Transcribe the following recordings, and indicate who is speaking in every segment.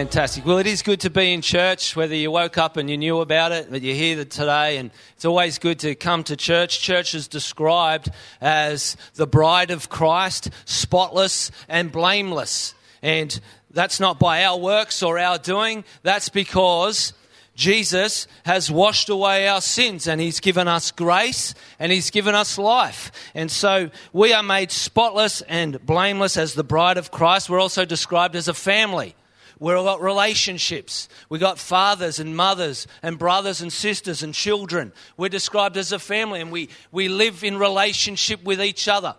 Speaker 1: Fantastic. Well, it is good to be in church, whether you woke up and you knew about it, but you're here today, and it's always good to come to church. Church is described as the bride of Christ, spotless and blameless. And that's not by our works or our doing, that's because Jesus has washed away our sins and He's given us grace and He's given us life. And so we are made spotless and blameless as the bride of Christ. We're also described as a family. We've got relationships. We've got fathers and mothers and brothers and sisters and children. We're described as a family and we, we live in relationship with each other.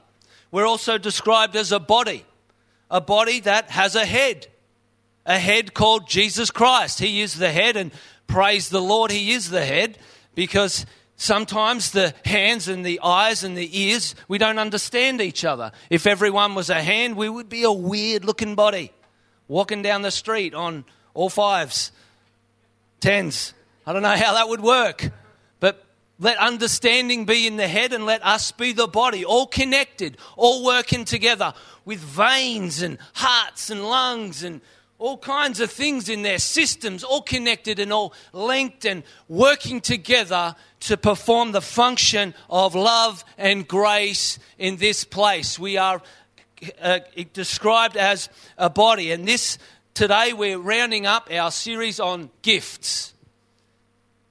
Speaker 1: We're also described as a body, a body that has a head, a head called Jesus Christ. He is the head, and praise the Lord, He is the head because sometimes the hands and the eyes and the ears, we don't understand each other. If everyone was a hand, we would be a weird looking body walking down the street on all fives, tens. I don't know how that would work. But let understanding be in the head and let us be the body, all connected, all working together with veins and hearts and lungs and all kinds of things in their systems, all connected and all linked and working together to perform the function of love and grace in this place. We are uh, described as a body, and this today we're rounding up our series on gifts.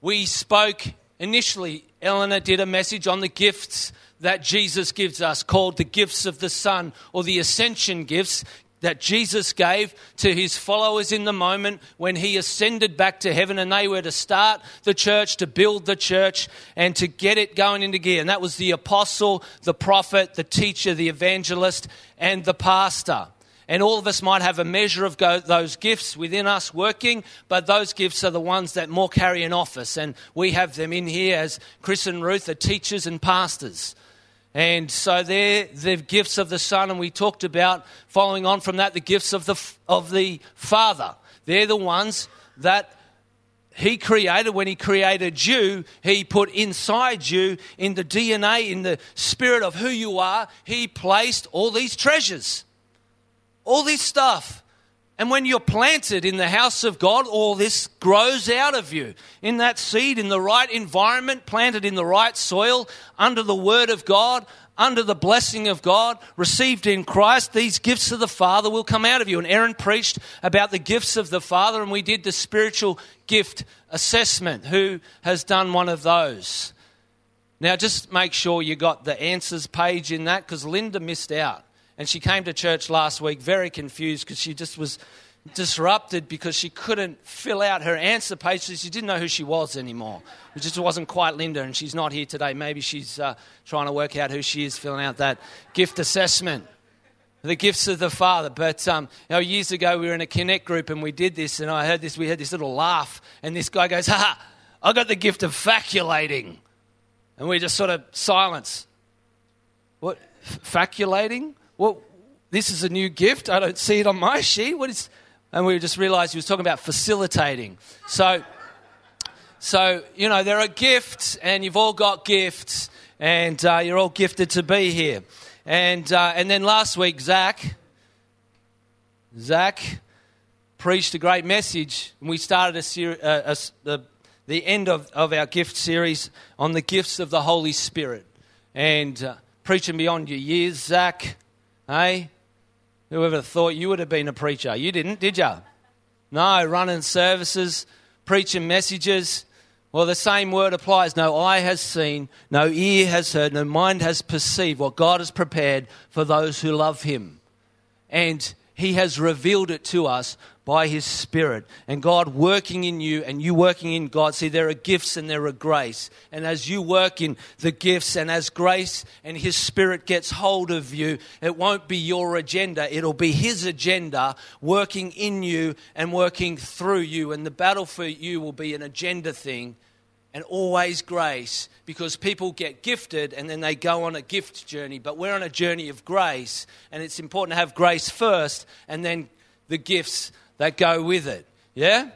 Speaker 1: We spoke initially, Eleanor did a message on the gifts that Jesus gives us, called the gifts of the Son or the ascension gifts that Jesus gave to his followers in the moment when he ascended back to heaven and they were to start the church, to build the church, and to get it going into gear. And that was the apostle, the prophet, the teacher, the evangelist, and the pastor. And all of us might have a measure of go- those gifts within us working, but those gifts are the ones that more carry an office. And we have them in here as Chris and Ruth are teachers and pastors. And so they're the gifts of the Son, and we talked about, following on from that, the gifts of the, of the Father. They're the ones that He created. When He created you, He put inside you, in the DNA, in the spirit of who you are, He placed all these treasures, all this stuff. And when you're planted in the house of God, all this grows out of you. In that seed, in the right environment, planted in the right soil, under the word of God, under the blessing of God, received in Christ, these gifts of the Father will come out of you. And Aaron preached about the gifts of the Father, and we did the spiritual gift assessment. Who has done one of those? Now, just make sure you got the answers page in that because Linda missed out. And she came to church last week very confused because she just was disrupted because she couldn't fill out her answer page. She didn't know who she was anymore. It just wasn't quite Linda, and she's not here today. Maybe she's uh, trying to work out who she is, filling out that gift assessment. The gifts of the Father. But um, you know, years ago, we were in a Connect group and we did this, and I heard this. We had this little laugh, and this guy goes, "Ha! I got the gift of faculating," and we just sort of silence. What faculating? Well, this is a new gift. I don't see it on my sheet. What is? And we just realised he was talking about facilitating. So, so you know, there are gifts, and you've all got gifts, and uh, you're all gifted to be here. And uh, and then last week, Zach, Zach preached a great message, and we started a ser- uh, a, the the end of, of our gift series on the gifts of the Holy Spirit, and uh, preaching beyond your years, Zach. Hey, whoever thought you would have been a preacher? You didn't, did you? No, running services, preaching messages. Well, the same word applies. No eye has seen, no ear has heard, no mind has perceived what God has prepared for those who love Him. And He has revealed it to us by His Spirit. And God working in you and you working in God. See, there are gifts and there are grace. And as you work in the gifts and as grace and His Spirit gets hold of you, it won't be your agenda. It'll be His agenda working in you and working through you. And the battle for you will be an agenda thing and always grace because people get gifted and then they go on a gift journey. But we're on a journey of grace, and it's important to have grace first and then the gifts that go with it. Yeah?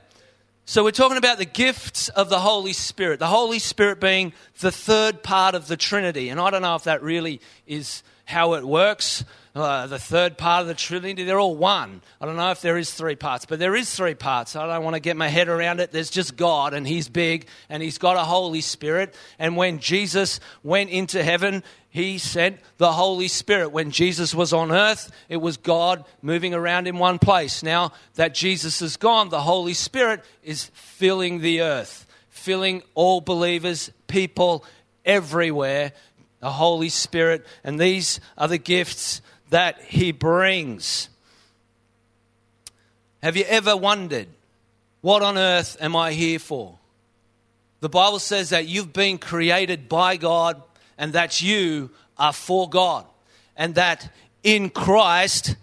Speaker 1: So we're talking about the gifts of the Holy Spirit, the Holy Spirit being the third part of the Trinity. And I don't know if that really is how it works. Uh, the third part of the Trinity, they're all one. I don't know if there is three parts, but there is three parts. I don't want to get my head around it. There's just God, and He's big, and He's got a Holy Spirit. And when Jesus went into heaven, He sent the Holy Spirit. When Jesus was on earth, it was God moving around in one place. Now that Jesus is gone, the Holy Spirit is filling the earth, filling all believers, people everywhere. The Holy Spirit, and these are the gifts that He brings. Have you ever wondered, what on earth am I here for? The Bible says that you've been created by God and that you are for God. And that in Christ,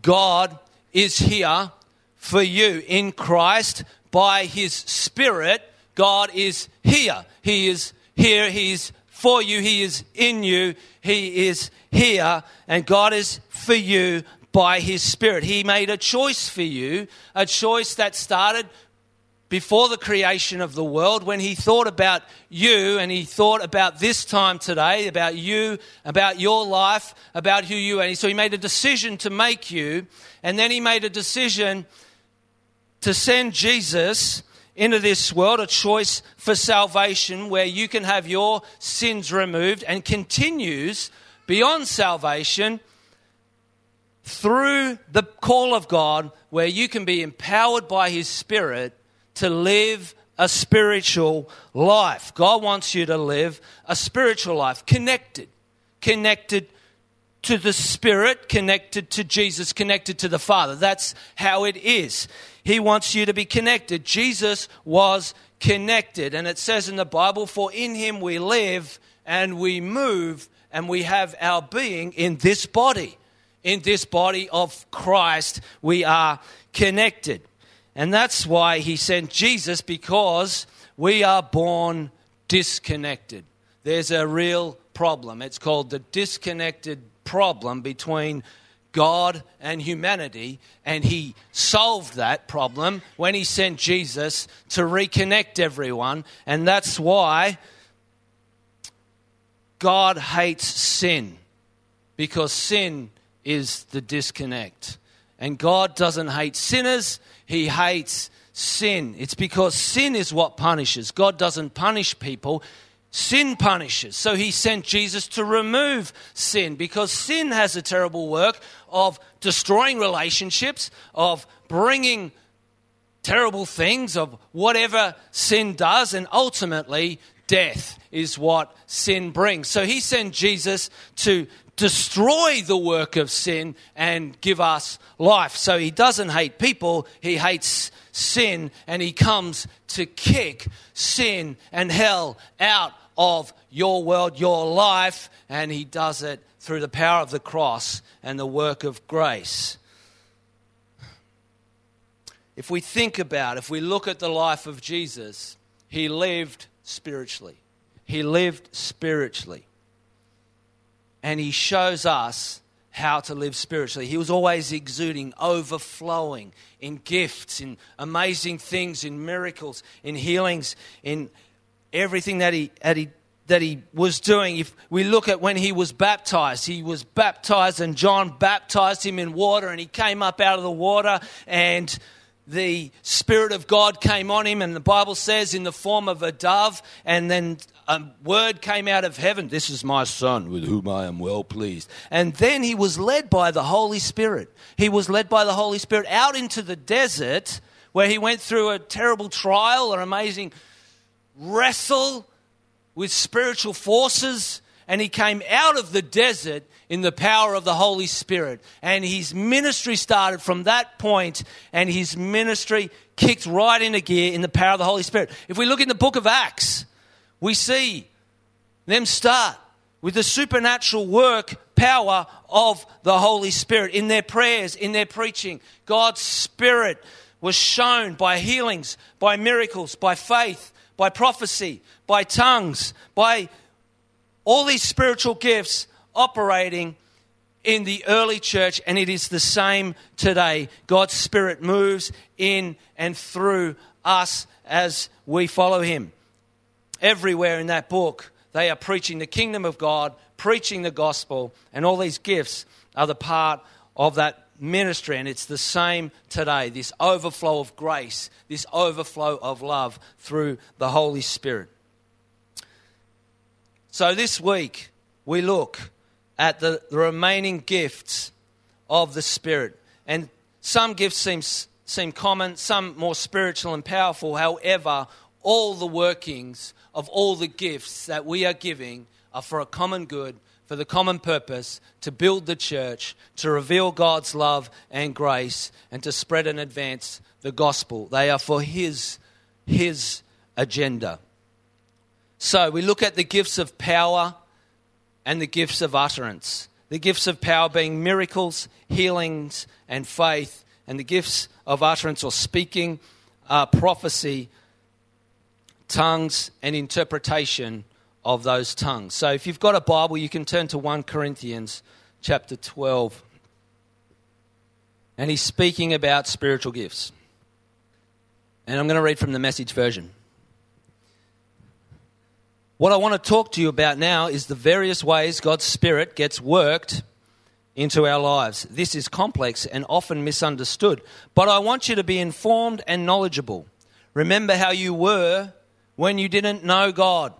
Speaker 1: God is here for you. In Christ, by His Spirit, God is here. He is here. He is for you. He is in you. He is here. And God is for you by His Spirit. He made a choice for you, a choice that started before the creation of the world, when he thought about you and he thought about this time today, about you, about your life, about who you are. So he made a decision to make you, and then he made a decision to send Jesus into this world, a choice for salvation where you can have your sins removed and continues beyond salvation through the call of God, where you can be empowered by His Spirit to live a spiritual life. God wants you to live a spiritual life, connected, connected to the Spirit, connected to Jesus, connected to the Father. That's how it is. He wants you to be connected. Jesus was connected. And it says in the Bible, For in him we live and we move and we have our being in this body. In this body of Christ, we are connected. And that's why he sent Jesus, because we are born disconnected. There's a real problem. It's called the disconnected problem between God and humanity, and he solved that problem when he sent Jesus to reconnect everyone, and that's why God hates sin because sin is the disconnect. And God doesn't hate sinners, He hates sin. It's because sin is what punishes. God doesn't punish people, sin punishes. So He sent Jesus to remove sin because sin has a terrible work of destroying relationships, of bringing terrible things, of whatever sin does, and ultimately, death is what sin brings. So he sent Jesus to destroy the work of sin and give us life. So he doesn't hate people, he hates sin, and he comes to kick sin and hell out of your world, your life, and he does it through the power of the cross and the work of grace. If we think about, if we look at the life of Jesus, he lived spiritually. He lived spiritually. And he shows us how to live spiritually. He was always exuding, overflowing in gifts, in amazing things, in miracles, in healings, in everything that he, that he, that he was doing. If we look at when he was baptized, he was baptized, and John baptized him in water, and he came up out of the water, and the Spirit of God came on him, and the Bible says in the form of a dove, and then a word came out of heaven This is my Son with whom I am well pleased. And then he was led by the Holy Spirit. He was led by the Holy Spirit out into the desert where he went through a terrible trial, an amazing wrestle with spiritual forces. and he came out of the desert in the power of the Holy Spirit. And his ministry started from that point, and his ministry kicked right into gear in the power of the Holy Spirit. If we look in the book of Acts, we see them start with the supernatural work power of the Holy Spirit in their prayers, in their preaching. God's Spirit was shown by healings, by miracles, by faith, by prophecy, by tongues, by all these spiritual gifts operating in the early church, and it is the same today. God's Spirit moves in and through us as we follow Him. Everywhere in that book, they are preaching the kingdom of God, preaching the gospel, and all these gifts are the part of that ministry. And it's the same today this overflow of grace, this overflow of love through the Holy Spirit. So this week, we look at the, the remaining gifts of the Spirit. And some gifts seem, seem common, some more spiritual and powerful. However, all the workings of all the gifts that we are giving are for a common good, for the common purpose to build the church, to reveal God's love and grace, and to spread and advance the gospel. They are for His, His agenda. So we look at the gifts of power and the gifts of utterance. The gifts of power being miracles, healings, and faith, and the gifts of utterance or speaking, uh, prophecy, tongues, and interpretation of those tongues. So if you've got a Bible, you can turn to 1 Corinthians chapter 12. And he's speaking about spiritual gifts. And I'm going to read from the message version. What I want to talk to you about now is the various ways God's Spirit gets worked into our lives. This is complex and often misunderstood, but I want you to be informed and knowledgeable. Remember how you were when you didn't know God,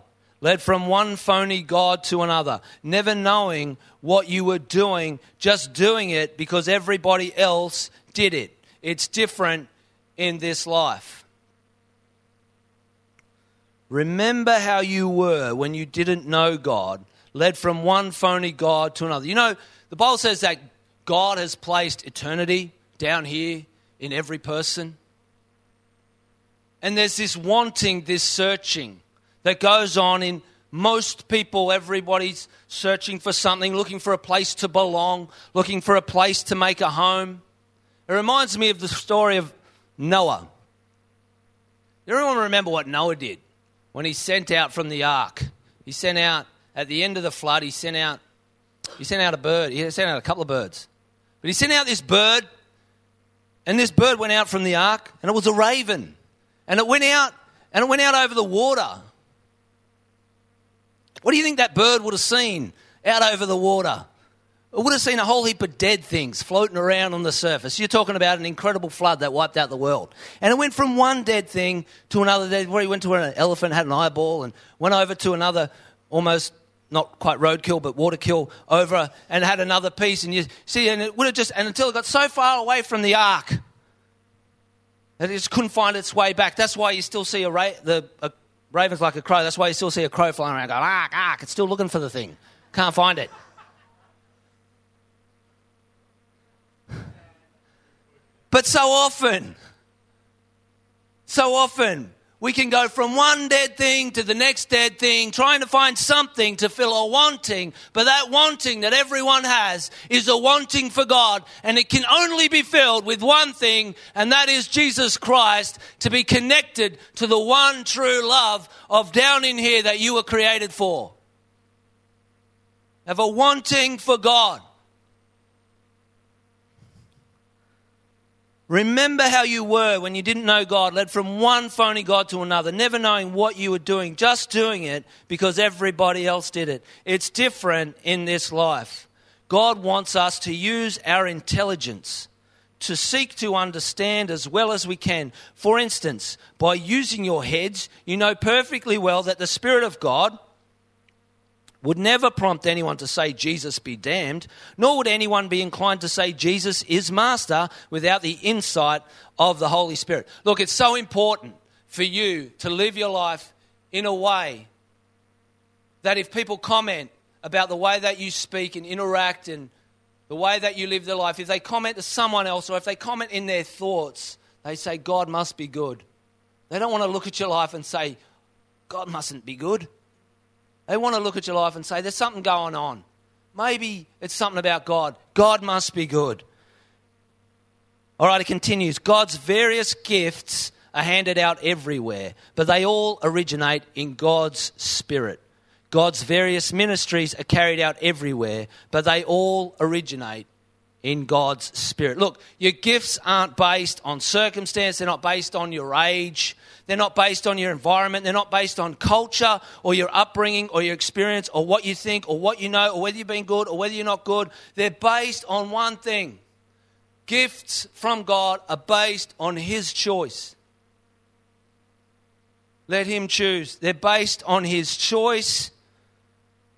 Speaker 1: led from one phony God to another, never knowing what you were doing, just doing it because everybody else did it. It's different in this life. Remember how you were when you didn't know God, led from one phony God to another. You know, the Bible says that God has placed eternity down here in every person. And there's this wanting, this searching that goes on in most people. Everybody's searching for something, looking for a place to belong, looking for a place to make a home. It reminds me of the story of Noah. Everyone remember what Noah did? when he sent out from the ark. He sent out at the end of the flood. He sent out. He sent out a bird. He sent out a couple of birds, but he sent out this bird, and this bird went out from the ark, and it was a raven, and it went out, and it went out over the water. What do you think that bird would have seen out over the water? It would have seen a whole heap of dead things floating around on the surface. You're talking about an incredible flood that wiped out the world. And it went from one dead thing to another dead, where he went to an elephant had an eyeball and went over to another almost not quite roadkill, but waterkill over and had another piece. And you see, and it would have just, and until it got so far away from the ark that it just couldn't find its way back. That's why you still see a, ra- the, a raven's like a crow. That's why you still see a crow flying around going, ark, ark. It's still looking for the thing. Can't find it. But so often, so often, we can go from one dead thing to the next dead thing, trying to find something to fill a wanting. But that wanting that everyone has is a wanting for God, and it can only be filled with one thing, and that is Jesus Christ, to be connected to the one true love of down in here that you were created for. Have a wanting for God. Remember how you were when you didn't know God, led from one phony God to another, never knowing what you were doing, just doing it because everybody else did it. It's different in this life. God wants us to use our intelligence to seek to understand as well as we can. For instance, by using your heads, you know perfectly well that the Spirit of God would never prompt anyone to say, Jesus be damned, nor would anyone be inclined to say, Jesus is master without the insight of the Holy Spirit. Look, it's so important for you to live your life in a way that if people comment about the way that you speak and interact and the way that you live their life, if they comment to someone else or if they comment in their thoughts, they say, God must be good. They don't want to look at your life and say, God mustn't be good. They want to look at your life and say, there's something going on. Maybe it's something about God. God must be good. All right, it continues. God's various gifts are handed out everywhere, but they all originate in God's Spirit. God's various ministries are carried out everywhere, but they all originate in God's Spirit. Look, your gifts aren't based on circumstance, they're not based on your age, they're not based on your environment, they're not based on culture or your upbringing or your experience or what you think or what you know or whether you've been good or whether you're not good. They're based on one thing gifts from God are based on His choice. Let Him choose. They're based on His choice.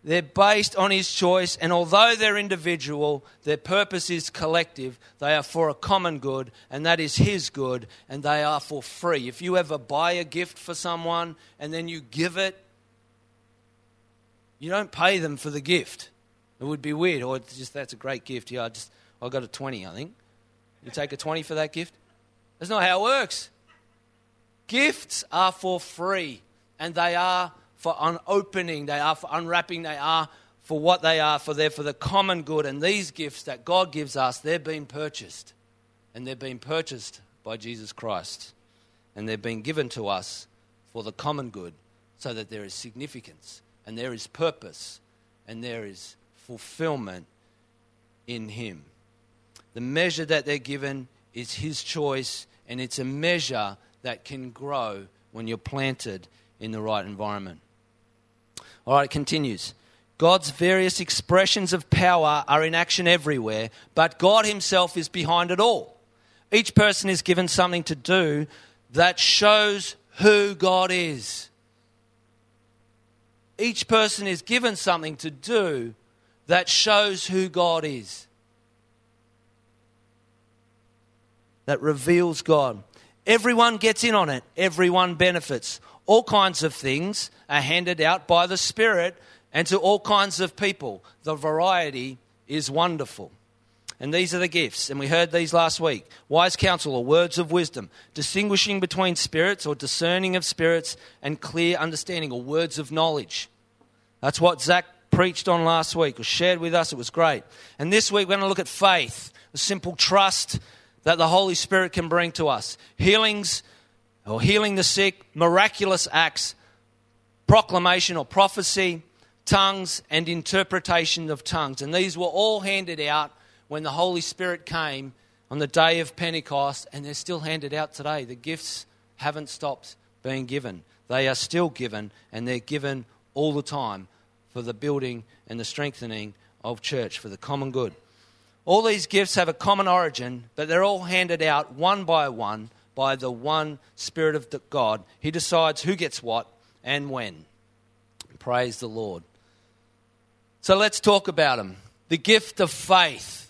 Speaker 1: They're based on His choice, and although they're individual, their purpose is collective. They are for a common good, and that is His good, and they are for free. If you ever buy a gift for someone and then you give it, you don't pay them for the gift. It would be weird, or it's just that's a great gift. Yeah, I just I got a twenty, I think. You take a 20 for that gift? That's not how it works. Gifts are for free, and they are for unopening, they are for unwrapping, they are for what they are, for they're for the common good. And these gifts that God gives us, they're being purchased. And they're being purchased by Jesus Christ. And they're being given to us for the common good, so that there is significance, and there is purpose, and there is fulfillment in Him. The measure that they're given is His choice, and it's a measure that can grow when you're planted in the right environment. All right, it continues. God's various expressions of power are in action everywhere, but God Himself is behind it all. Each person is given something to do that shows who God is. Each person is given something to do that shows who God is. that reveals God. Everyone gets in on it, everyone benefits. All kinds of things are handed out by the Spirit and to all kinds of people. The variety is wonderful. And these are the gifts, and we heard these last week wise counsel or words of wisdom, distinguishing between spirits or discerning of spirits, and clear understanding or words of knowledge. That's what Zach preached on last week, or shared with us. It was great. And this week we're going to look at faith, a simple trust that the Holy Spirit can bring to us healings or healing the sick, miraculous acts, proclamation or prophecy, tongues, and interpretation of tongues. And these were all handed out when the Holy Spirit came on the day of Pentecost, and they're still handed out today. The gifts haven't stopped being given, they are still given, and they're given all the time for the building and the strengthening of church, for the common good. All these gifts have a common origin, but they're all handed out one by one by the one Spirit of God. He decides who gets what and when. Praise the Lord. So let's talk about them. The gift of faith.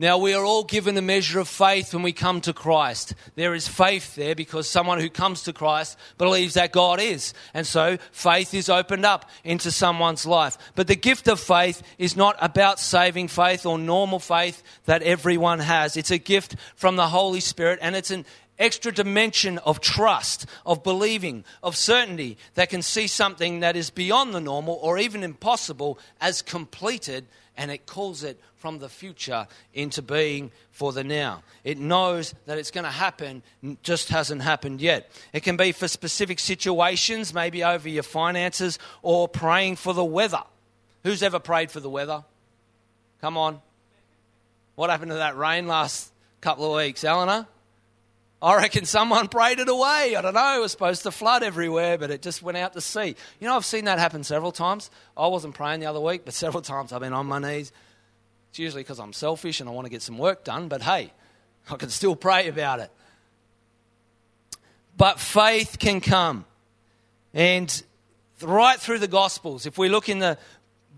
Speaker 1: Now, we are all given a measure of faith when we come to Christ. There is faith there because someone who comes to Christ believes that God is. And so faith is opened up into someone's life. But the gift of faith is not about saving faith or normal faith that everyone has. It's a gift from the Holy Spirit and it's an extra dimension of trust, of believing, of certainty that can see something that is beyond the normal or even impossible as completed and it calls it from the future into being for the now. It knows that it's going to happen, just hasn't happened yet. It can be for specific situations, maybe over your finances, or praying for the weather. Who's ever prayed for the weather? Come on. What happened to that rain last couple of weeks, Eleanor? I reckon someone prayed it away. I don't know. It was supposed to flood everywhere, but it just went out to sea. You know, I've seen that happen several times. I wasn't praying the other week, but several times I've been on my knees. It's usually because I'm selfish and I want to get some work done, but hey, I can still pray about it. But faith can come. And right through the Gospels, if we look in the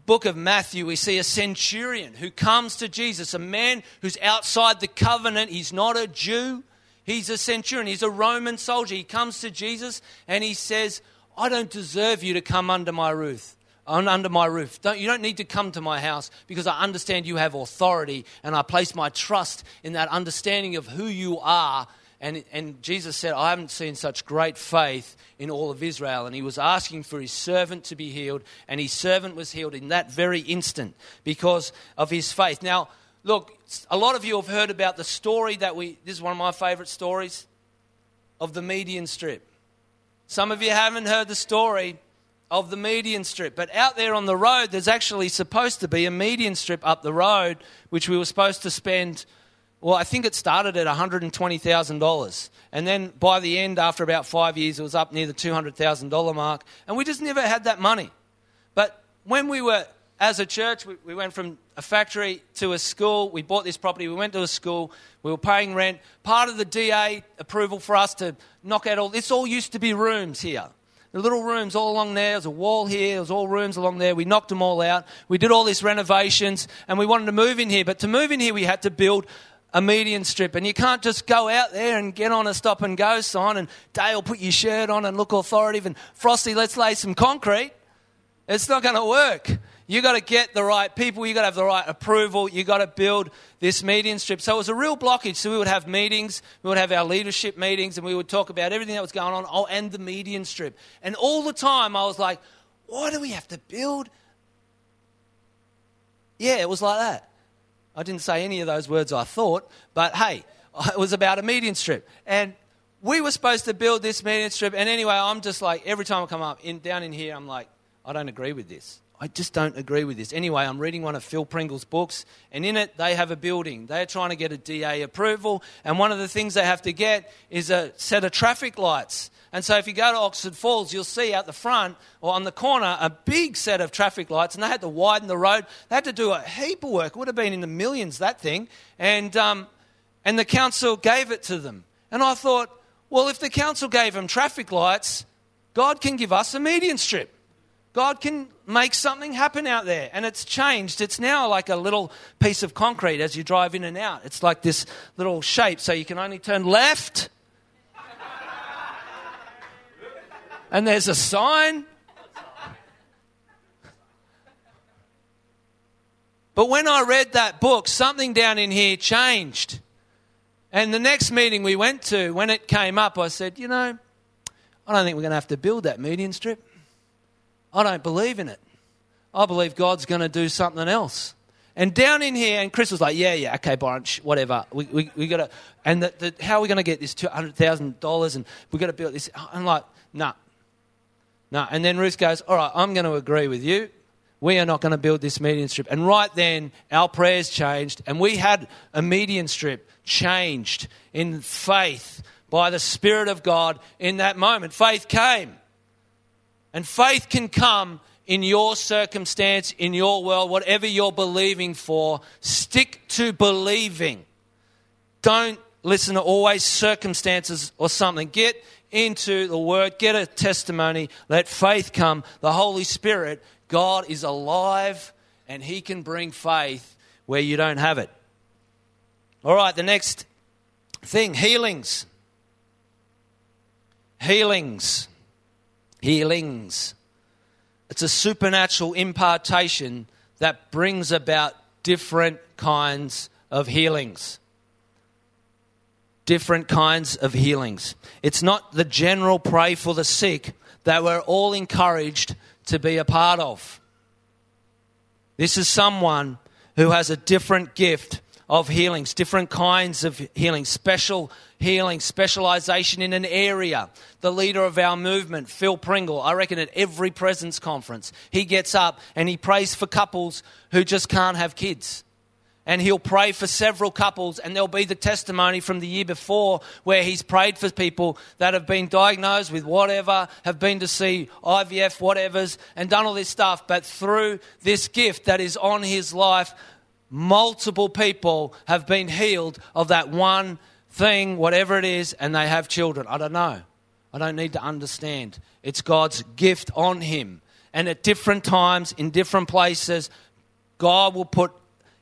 Speaker 1: book of Matthew, we see a centurion who comes to Jesus, a man who's outside the covenant. He's not a Jew. He's a centurion, he's a Roman soldier. He comes to Jesus and he says, I don't deserve you to come under my roof. under my roof. Don't, you don't need to come to my house because I understand you have authority and I place my trust in that understanding of who you are. And, and Jesus said, I haven't seen such great faith in all of Israel. And he was asking for his servant to be healed, and his servant was healed in that very instant because of his faith. Now, look, a lot of you have heard about the story that we, this is one of my favorite stories, of the median strip. Some of you haven't heard the story of the median strip. But out there on the road, there's actually supposed to be a median strip up the road, which we were supposed to spend. Well, I think it started at $120,000. And then by the end, after about five years, it was up near the $200,000 mark. And we just never had that money. But when we were, as a church, we, we went from a factory to a school. We bought this property. We went to a school. We were paying rent. Part of the DA approval for us to knock out all this all used to be rooms here. The little rooms all along there. There's a wall here. There's all rooms along there. We knocked them all out. We did all these renovations and we wanted to move in here. But to move in here, we had to build a median strip. And you can't just go out there and get on a stop and go sign and Dale put your shirt on and look authoritative and Frosty, let's lay some concrete. It's not going to work. You got to get the right people. You got to have the right approval. You got to build this median strip. So it was a real blockage. So we would have meetings, we would have our leadership meetings, and we would talk about everything that was going on. Oh, and the median strip. And all the time, I was like, "Why do we have to build?" Yeah, it was like that. I didn't say any of those words I thought, but hey, it was about a median strip. And we were supposed to build this median strip. And anyway, I'm just like, every time I come up in, down in here, I'm like, I don't agree with this. I just don't agree with this. Anyway, I'm reading one of Phil Pringle's books, and in it, they have a building. They're trying to get a DA approval, and one of the things they have to get is a set of traffic lights. And so, if you go to Oxford Falls, you'll see out the front or on the corner a big set of traffic lights, and they had to widen the road. They had to do a heap of work. It would have been in the millions, that thing. And, um, and the council gave it to them. And I thought, well, if the council gave them traffic lights, God can give us a median strip. God can make something happen out there. And it's changed. It's now like a little piece of concrete as you drive in and out. It's like this little shape, so you can only turn left. and there's a sign. But when I read that book, something down in here changed. And the next meeting we went to, when it came up, I said, You know, I don't think we're going to have to build that median strip. I don't believe in it. I believe God's going to do something else. And down in here, and Chris was like, "Yeah, yeah, okay, Byron, sh- whatever. We, we, we got to, and the, the, how are we going to get this two hundred thousand dollars? And we got to build this." I'm like, "Nah, nah." And then Ruth goes, "All right, I'm going to agree with you. We are not going to build this median strip." And right then, our prayers changed, and we had a median strip changed in faith by the Spirit of God in that moment. Faith came. And faith can come in your circumstance, in your world, whatever you're believing for. Stick to believing. Don't listen to always circumstances or something. Get into the Word, get a testimony, let faith come. The Holy Spirit, God is alive and He can bring faith where you don't have it. All right, the next thing healings. Healings healings. It's a supernatural impartation that brings about different kinds of healings. Different kinds of healings. It's not the general pray for the sick that we're all encouraged to be a part of. This is someone who has a different gift of healings, different kinds of healing, special healing, specialization in an area. The leader of our movement, Phil Pringle, I reckon at every presence conference, he gets up and he prays for couples who just can't have kids. And he'll pray for several couples, and there'll be the testimony from the year before where he's prayed for people that have been diagnosed with whatever, have been to see IVF, whatever's, and done all this stuff. But through this gift that is on his life, multiple people have been healed of that one thing, whatever it is, and they have children. I don't know. I don't need to understand. It's God's gift on him. And at different times, in different places, God will put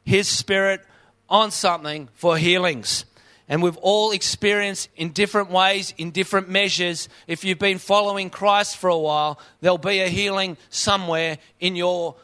Speaker 1: his spirit on something for healings. And we've all experienced in different ways, in different measures. If you've been following Christ for a while, there'll be a healing somewhere in your,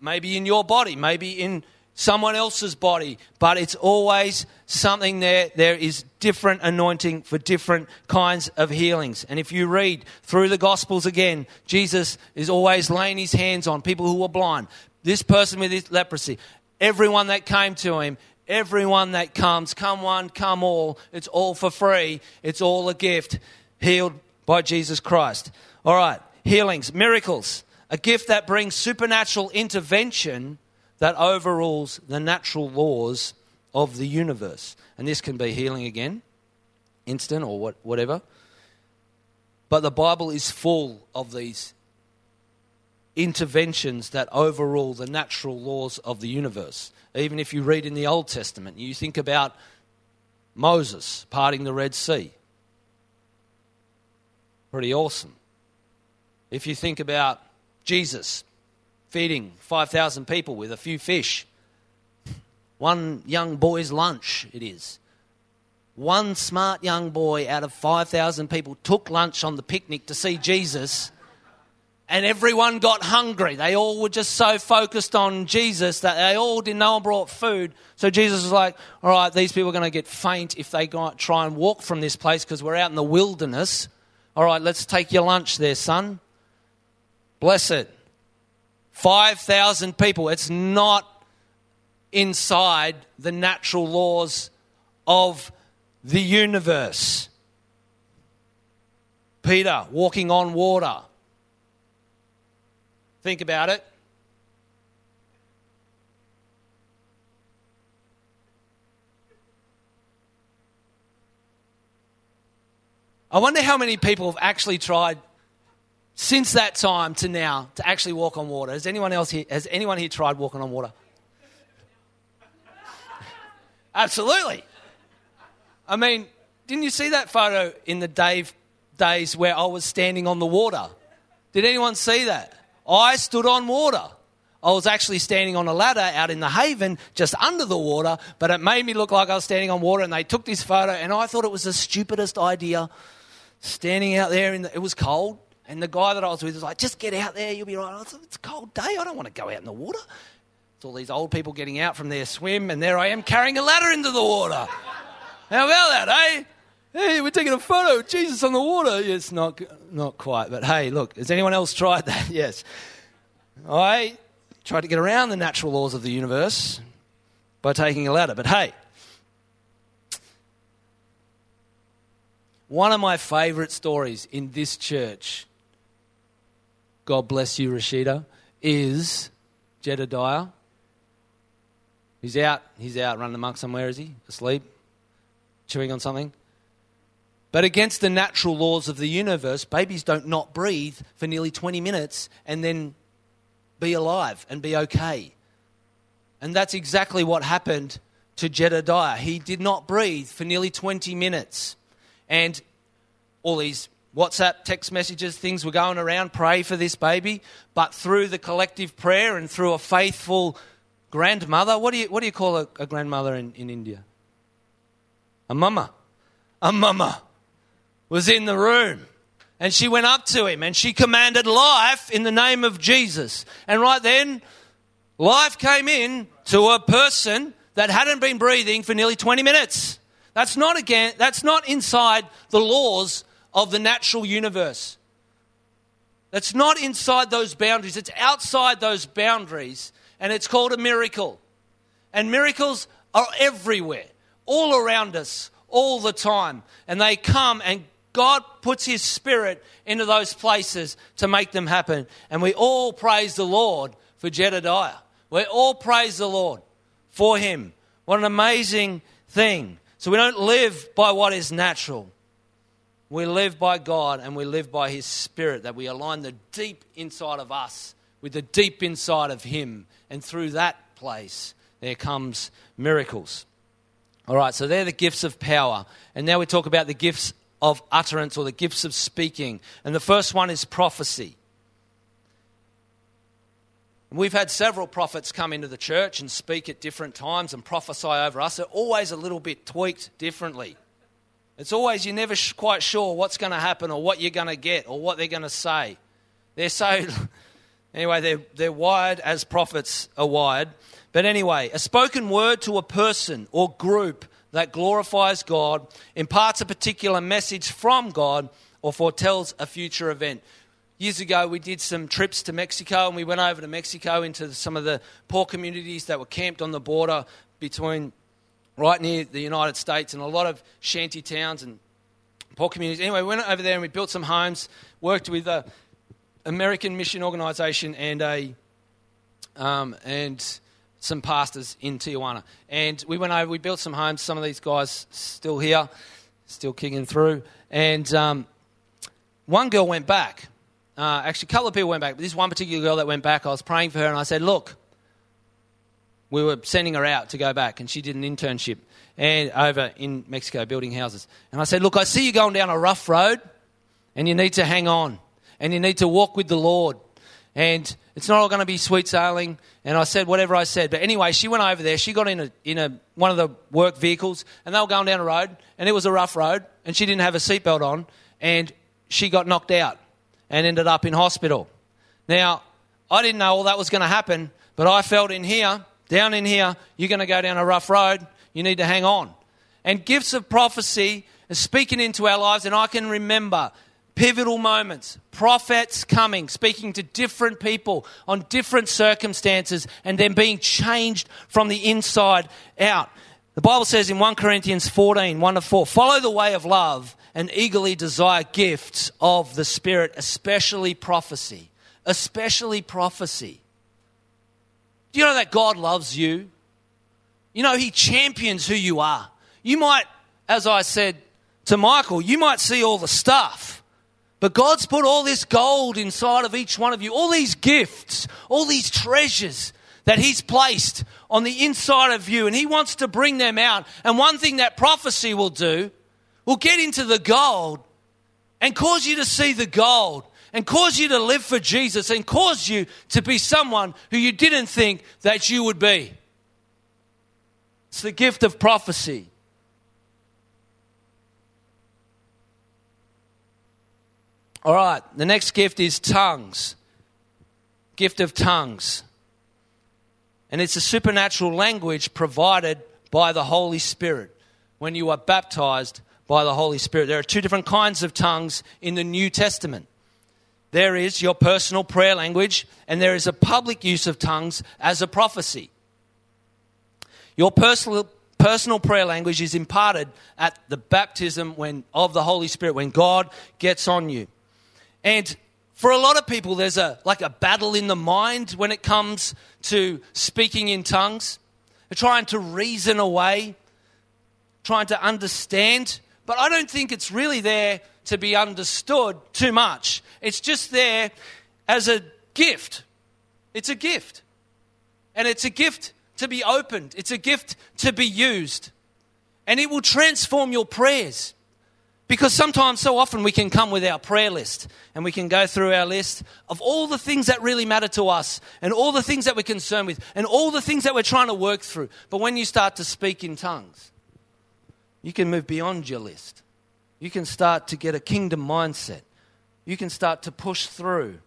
Speaker 1: maybe in your body, maybe in someone else's body, but it's always something there. There is different anointing for different kinds of healings. And if you read through the Gospels again, Jesus is always laying his hands on people who were blind. This person with this leprosy, everyone that came to him, everyone that comes, come one, come all, it's all for free, it's all a gift, healed by Jesus Christ. All right, healings, miracles, a gift that brings supernatural intervention that overrules the natural laws of the universe. And this can be healing again, instant or what, whatever. But the Bible is full of these interventions that overrule the natural laws of the universe. Even if you read in the Old Testament, you think about Moses parting the Red Sea. Pretty awesome. If you think about Jesus feeding 5,000 people with a few fish, one young boy's lunch it is. One smart young boy out of 5,000 people took lunch on the picnic to see Jesus and everyone got hungry. They all were just so focused on Jesus that they all didn't. know one brought food. So Jesus was like, "All right, these people are going to get faint if they try and walk from this place because we're out in the wilderness. All right, let's take your lunch there, son. Bless it. Five thousand people. It's not inside the natural laws of the universe. Peter walking on water. Think about it. I wonder how many people have actually tried since that time to now to actually walk on water. Has anyone else here, has anyone here tried walking on water? Absolutely. I mean, didn't you see that photo in the Dave days where I was standing on the water? Did anyone see that? I stood on water. I was actually standing on a ladder out in the haven just under the water, but it made me look like I was standing on water. And they took this photo, and I thought it was the stupidest idea. Standing out there, in the, it was cold, and the guy that I was with was like, "Just get out there, you'll be right." Like, "It's a cold day. I don't want to go out in the water." It's all these old people getting out from their swim, and there I am carrying a ladder into the water. How about that, eh? Hey, we're taking a photo Jesus on the water. Yes, not, not quite, but hey, look, has anyone else tried that? Yes. I tried to get around the natural laws of the universe by taking a ladder, but hey, one of my favourite stories in this church, God bless you, Rashida, is Jedediah. He's out. He's out running amok somewhere, is he? Asleep? Chewing on something? But against the natural laws of the universe, babies don't not breathe for nearly 20 minutes and then be alive and be okay. And that's exactly what happened to Jedediah. He did not breathe for nearly 20 minutes. And all these WhatsApp text messages, things were going around, pray for this baby. But through the collective prayer and through a faithful grandmother, what do you, what do you call a, a grandmother in, in India? A mama. A mama was in the room. And she went up to him and she commanded life in the name of Jesus. And right then, life came in to a person that hadn't been breathing for nearly 20 minutes. That's not again, that's not inside the laws of the natural universe. That's not inside those boundaries. It's outside those boundaries. And it's called a miracle. And miracles are everywhere, all around us, all the time. And they come and God puts His Spirit into those places to make them happen. And we all praise the Lord for Jedediah. We all praise the Lord for him. What an amazing thing. So we don't live by what is natural. We live by God and we live by His Spirit, that we align the deep inside of us with the deep inside of Him. And through that place, there comes miracles. All right, so they're the gifts of power. And now we talk about the gifts of utterance or the gifts of speaking. And the first one is prophecy. We've had several prophets come into the church and speak at different times and prophesy over us. They're always a little bit tweaked differently. It's always, you're never quite sure what's going to happen or what you're going to get or what they're going to say. They're so, anyway, they're, they're wired as prophets are wired. But anyway, a spoken word to a person or group that glorifies God, imparts a particular message from God, or foretells a future event. Years ago, we did some trips to Mexico and we went over to Mexico into some of the poor communities that were camped on the border between right near the United States and a lot of shanty towns and poor communities. Anyway, we went over there and we built some homes, worked with a American mission organisation and a um, and some pastors in Tijuana. And we went over, we built some homes. Some of these guys still here, still kicking through. And um, one girl went back. Uh, actually, a couple of people went back, but this one particular girl that went back, I was praying for her and I said, Look, we were sending her out to go back, and she did an internship and over in Mexico building houses. And I said, Look, I see you going down a rough road, and you need to hang on, and you need to walk with the Lord. And it's not all going to be sweet sailing. And I said whatever I said. But anyway, she went over there. She got in a, in a, one of the work vehicles, and they were going down a road, and it was a rough road, and she didn't have a seatbelt on, and she got knocked out and ended up in hospital. Now, I didn't know all that was going to happen, but I felt in here, down in here, you're going to go down a rough road. You need to hang on. And gifts of prophecy are speaking into our lives, and I can remember pivotal moments, prophets coming, speaking to different people on different circumstances, and then being changed from the inside out. The Bible says in 1 Corinthians 14, 1 to 4, follow the way of love and eagerly desire gifts of the Spirit, especially prophecy. Especially prophecy. Do you know that God loves you? You know, He champions who you are. You might, as I said to Michael, you might see all the stuff. But God's put all this gold inside of each one of you, all these gifts, all these treasures that He's placed on the inside of you, and He wants to bring them out. And one thing that prophecy will do will get into the gold and cause you to see the gold and cause you to live for Jesus and cause you to be someone who you didn't think that you would be. It's the gift of prophecy. All right, the next gift is tongues. Gift of tongues. And it's a supernatural language provided by the Holy Spirit when you are baptized by the Holy Spirit. There are two different kinds of tongues in the New Testament. There is your personal prayer language, and there is a public use of tongues as a prophecy. Your personal, personal prayer language is imparted at the baptism when, of the Holy Spirit, when God gets on you. And for a lot of people, there's a, like a battle in the mind when it comes to speaking in tongues. They're trying to reason away, trying to understand. But I don't think it's really there to be understood too much. It's just there as a gift. It's a gift. And it's a gift to be opened, it's a gift to be used. And it will transform your prayers. Because sometimes, so often, we can come with our prayer list and we can go through our list of all the things that really matter to us and all the things that we're concerned with and all the things that we're trying to work through. But when you start to speak in tongues, you can move beyond your list. You can start to get a kingdom mindset. You can start to push through.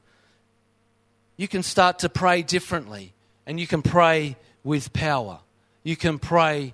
Speaker 1: You can start to pray differently and you can pray with power. You can pray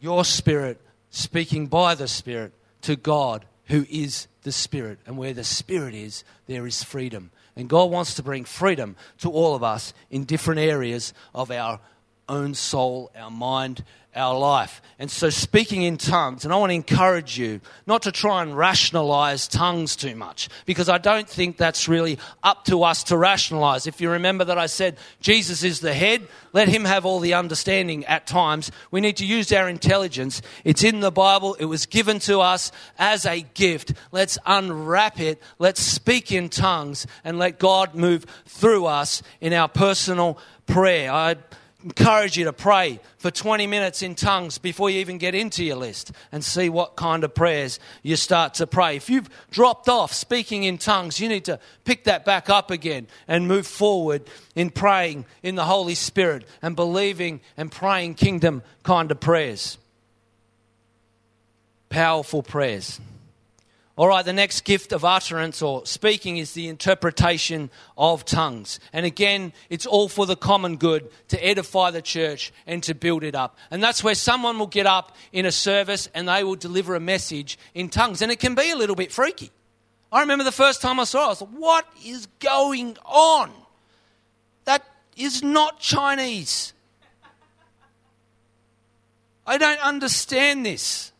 Speaker 1: your spirit speaking by the Spirit to God who is the Spirit. And where the Spirit is, there is freedom. And God wants to bring freedom to all of us in different areas of our own soul, our mind, our life. And so, speaking in tongues, and I want to encourage you not to try and rationalize tongues too much, because I don't think that's really up to us to rationalize. If you remember that I said Jesus is the head, let him have all the understanding at times. We need to use our intelligence. It's in the Bible, it was given to us as a gift. Let's unwrap it, let's speak in tongues, and let God move through us in our personal prayer. I encourage you to pray for 20 minutes in tongues before you even get into your list and see what kind of prayers you start to pray. If you've dropped off speaking in tongues, you need to pick that back up again and move forward in praying in the Holy Spirit and believing and praying kingdom kind of prayers. Powerful prayers. All right, the next gift of utterance or speaking is the interpretation of tongues. And again, it's all for the common good to edify the church and to build it up. And that's where someone will get up in a service and they will deliver a message in tongues. And it can be a little bit freaky. I remember the first time I saw it, I was like, what is going on? That is not Chinese. I don't understand this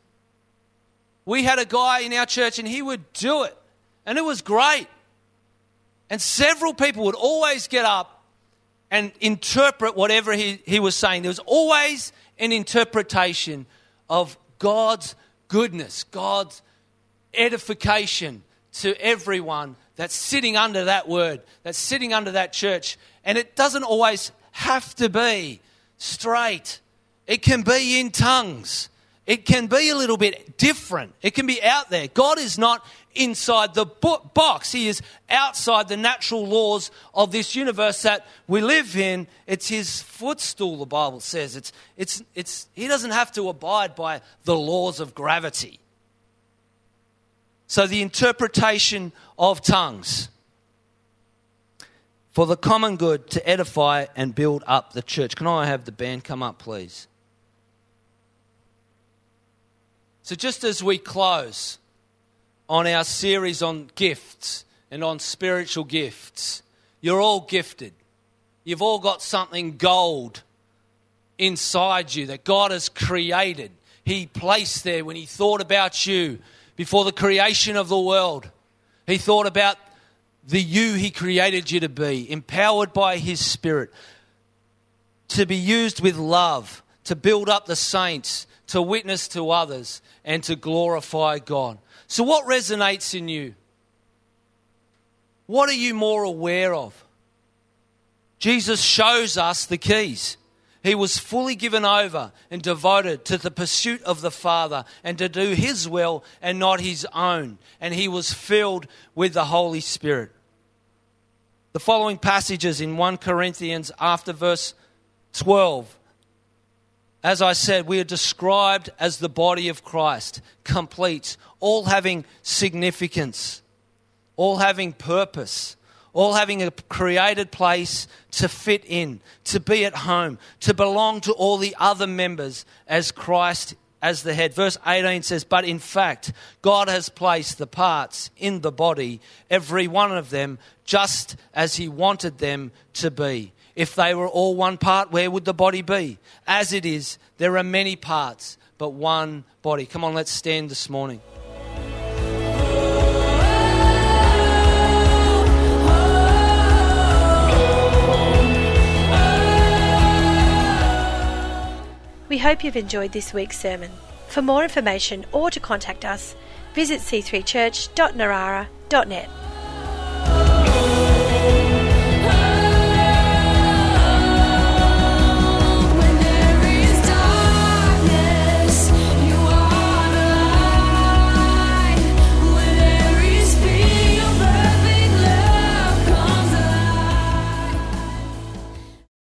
Speaker 1: we had a guy in our church and he would do it. And it was great. And several people would always get up and interpret whatever he, he was saying. There was always an interpretation of God's goodness, God's edification to everyone that's sitting under that word, that's sitting under that church. And it doesn't always have to be straight, it can be in tongues. It can be a little bit different. It can be out there. God is not inside the box. He is outside the natural laws of this universe that we live in. It's his footstool, the Bible says. It's, it's, it's, he doesn't have to abide by the laws of gravity. So, the interpretation of tongues for the common good to edify and build up the church. Can I have the band come up, please? So, just as we close on our series on gifts and on spiritual gifts, you're all gifted. You've all got something gold inside you that God has created. He placed there when He thought about you before the creation of the world. He thought about the you He created you to be, empowered by His Spirit, to be used with love, to build up the saints, to witness to others, and to glorify God. So, what resonates in you? What are you more aware of? Jesus shows us the keys. He was fully given over and devoted to the pursuit of the Father and to do His will and not His own. And He was filled with the Holy Spirit. The following passages in 1 Corinthians after verse 12 as I said, we are described as the body of Christ, complete, all having significance, all having purpose, all having a created place to fit in, to be at home, to belong to all the other members as Christ as the head. Verse 18 says, But in fact, God has placed the parts in the body, every one of them, just as He wanted them to be. If they were all one part, where would the body be? As it is, there are many parts, but one body. Come on, let's stand this morning.
Speaker 2: We hope you've enjoyed this week's sermon. For more information or to contact us, visit c3church.narara.net.